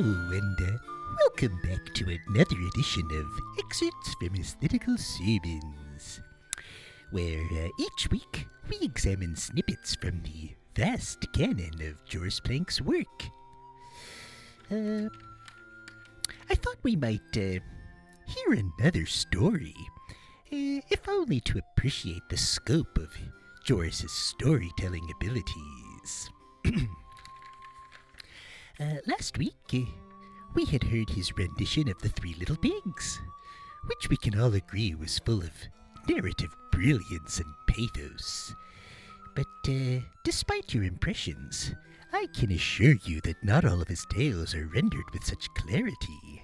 Hello, and uh, welcome back to another edition of Excerpts from Aesthetical Sermons, where uh, each week we examine snippets from the vast canon of Joris Plank's work. Uh, I thought we might uh, hear another story, uh, if only to appreciate the scope of Joris's storytelling abilities. uh, last week, uh, we had heard his rendition of The Three Little Pigs, which we can all agree was full of narrative brilliance and pathos. But uh, despite your impressions, I can assure you that not all of his tales are rendered with such clarity.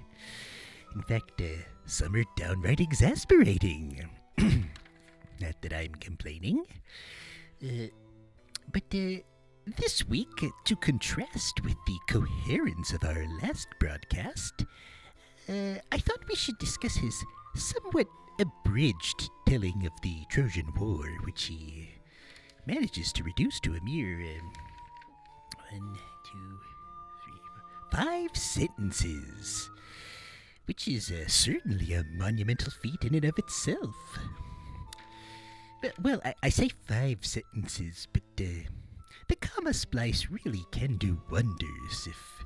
In fact, uh, some are downright exasperating. not that I'm complaining. Uh, but this week, to contrast with the coherence of our last broadcast, uh, I thought we should discuss his somewhat abridged telling of the Trojan War, which he manages to reduce to a mere um, one, two, three, four, five sentences, which is uh, certainly a monumental feat in and of itself. Well, I, I say five sentences, but uh, comma splice really can do wonders if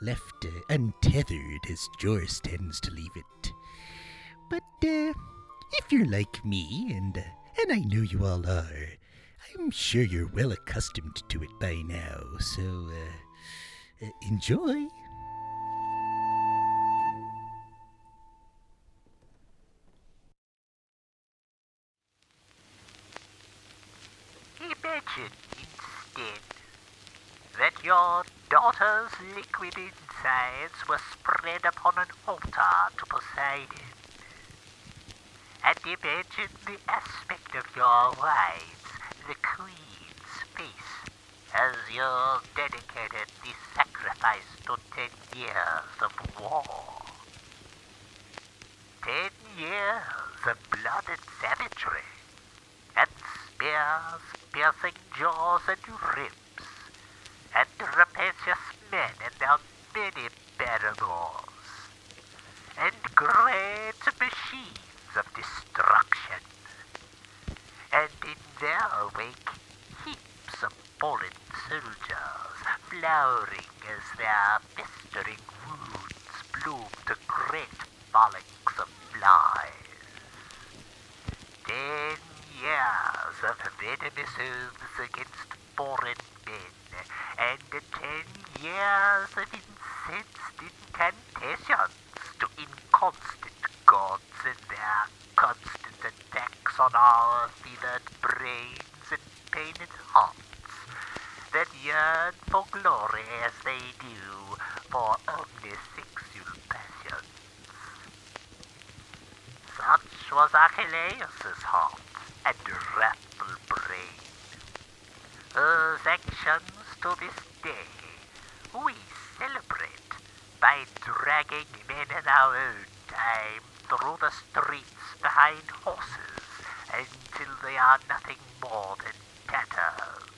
left uh, untethered as Joris tends to leave it. But uh, if you're like me, and uh, and I know you all are, I'm sure you're well accustomed to it by now. So uh, uh, enjoy. Your daughter's liquid insides were spread upon an altar to Poseidon. And imagine the aspect of your wives, the queen's face, as you dedicated the sacrifice to ten years of war. Ten years of blood and savagery, and spears piercing jaws and ribs, and rapacious men and their many paramours, and great machines of destruction, and in their wake heaps of fallen soldiers, flowering as their festering wounds bloomed great frolics of flies. Ten years of venomous oaths against foreign men, and the ten years of incensed incantations to inconstant gods and their constant attacks on our fevered brains and pained hearts that yearn for glory as they do for only omnisexual passions. Such was Achilles' heart and wrathful brain, whose actions to this day we celebrate by dragging men in our own time through the streets behind horses until they are nothing more than tatters.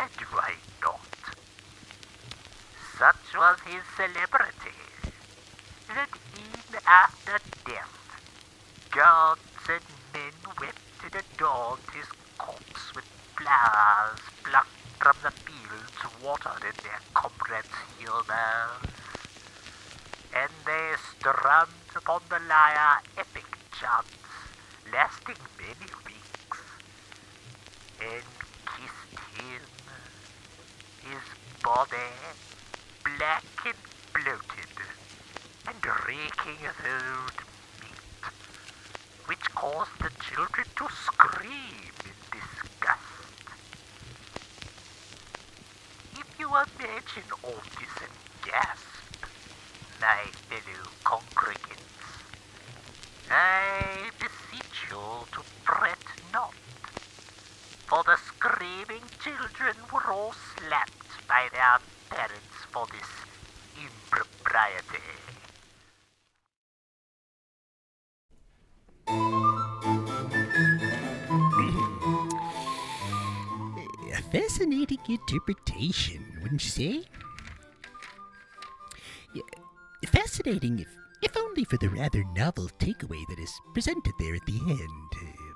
And why not? Such was his celebrity that even after death, gods and men wept and adorned his corpse with flowers plucked from the fields watered in their comrades' humors. And they strummed upon the lyre epic chants, lasting many weeks, and kissed him, his body black and bloated, and reeking of old meat, which caused the children to scream in disgust. Imagine all this gasp, my fellow congregants, I beseech you to fret not, for the screaming children were all slapped by their parents for this impropriety. Fascinating interpretation, wouldn't you say? fascinating, if, if only for the rather novel takeaway that is presented there at the end. Uh,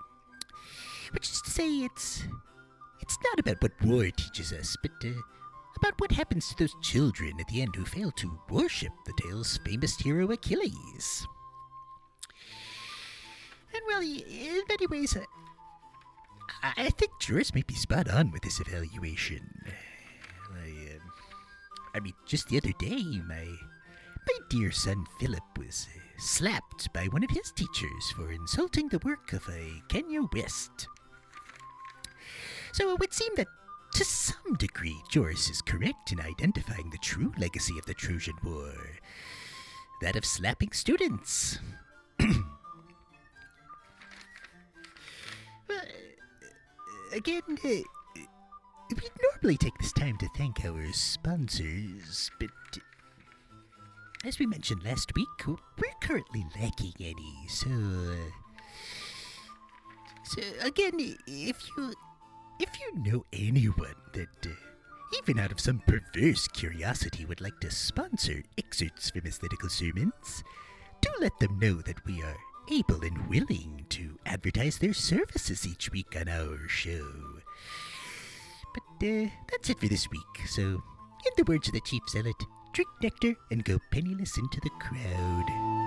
which is to say, it's it's not about what war teaches us, but uh, about what happens to those children at the end who fail to worship the tale's famous hero Achilles. And well, in many ways, uh, I, I think Joris may be spot on with this evaluation. I, mean, just the other day, my my dear son Philip was uh, slapped by one of his teachers for insulting the work of a Kanye West. So it would seem that, to some degree, Joris is correct in identifying the true legacy of the Trojan War that of slapping students. well, again, uh, we normally take this time to thank our sponsors, but as we mentioned last week, we're currently lacking any. So, uh, so again, if you if you know anyone that, uh, even out of some perverse curiosity, would like to sponsor excerpts from aesthetical sermons, do let them know that we are able and willing to advertise their services each week on our show. Uh, that's it for this week. So, in the words of the chief zealot, drink nectar and go penniless into the crowd.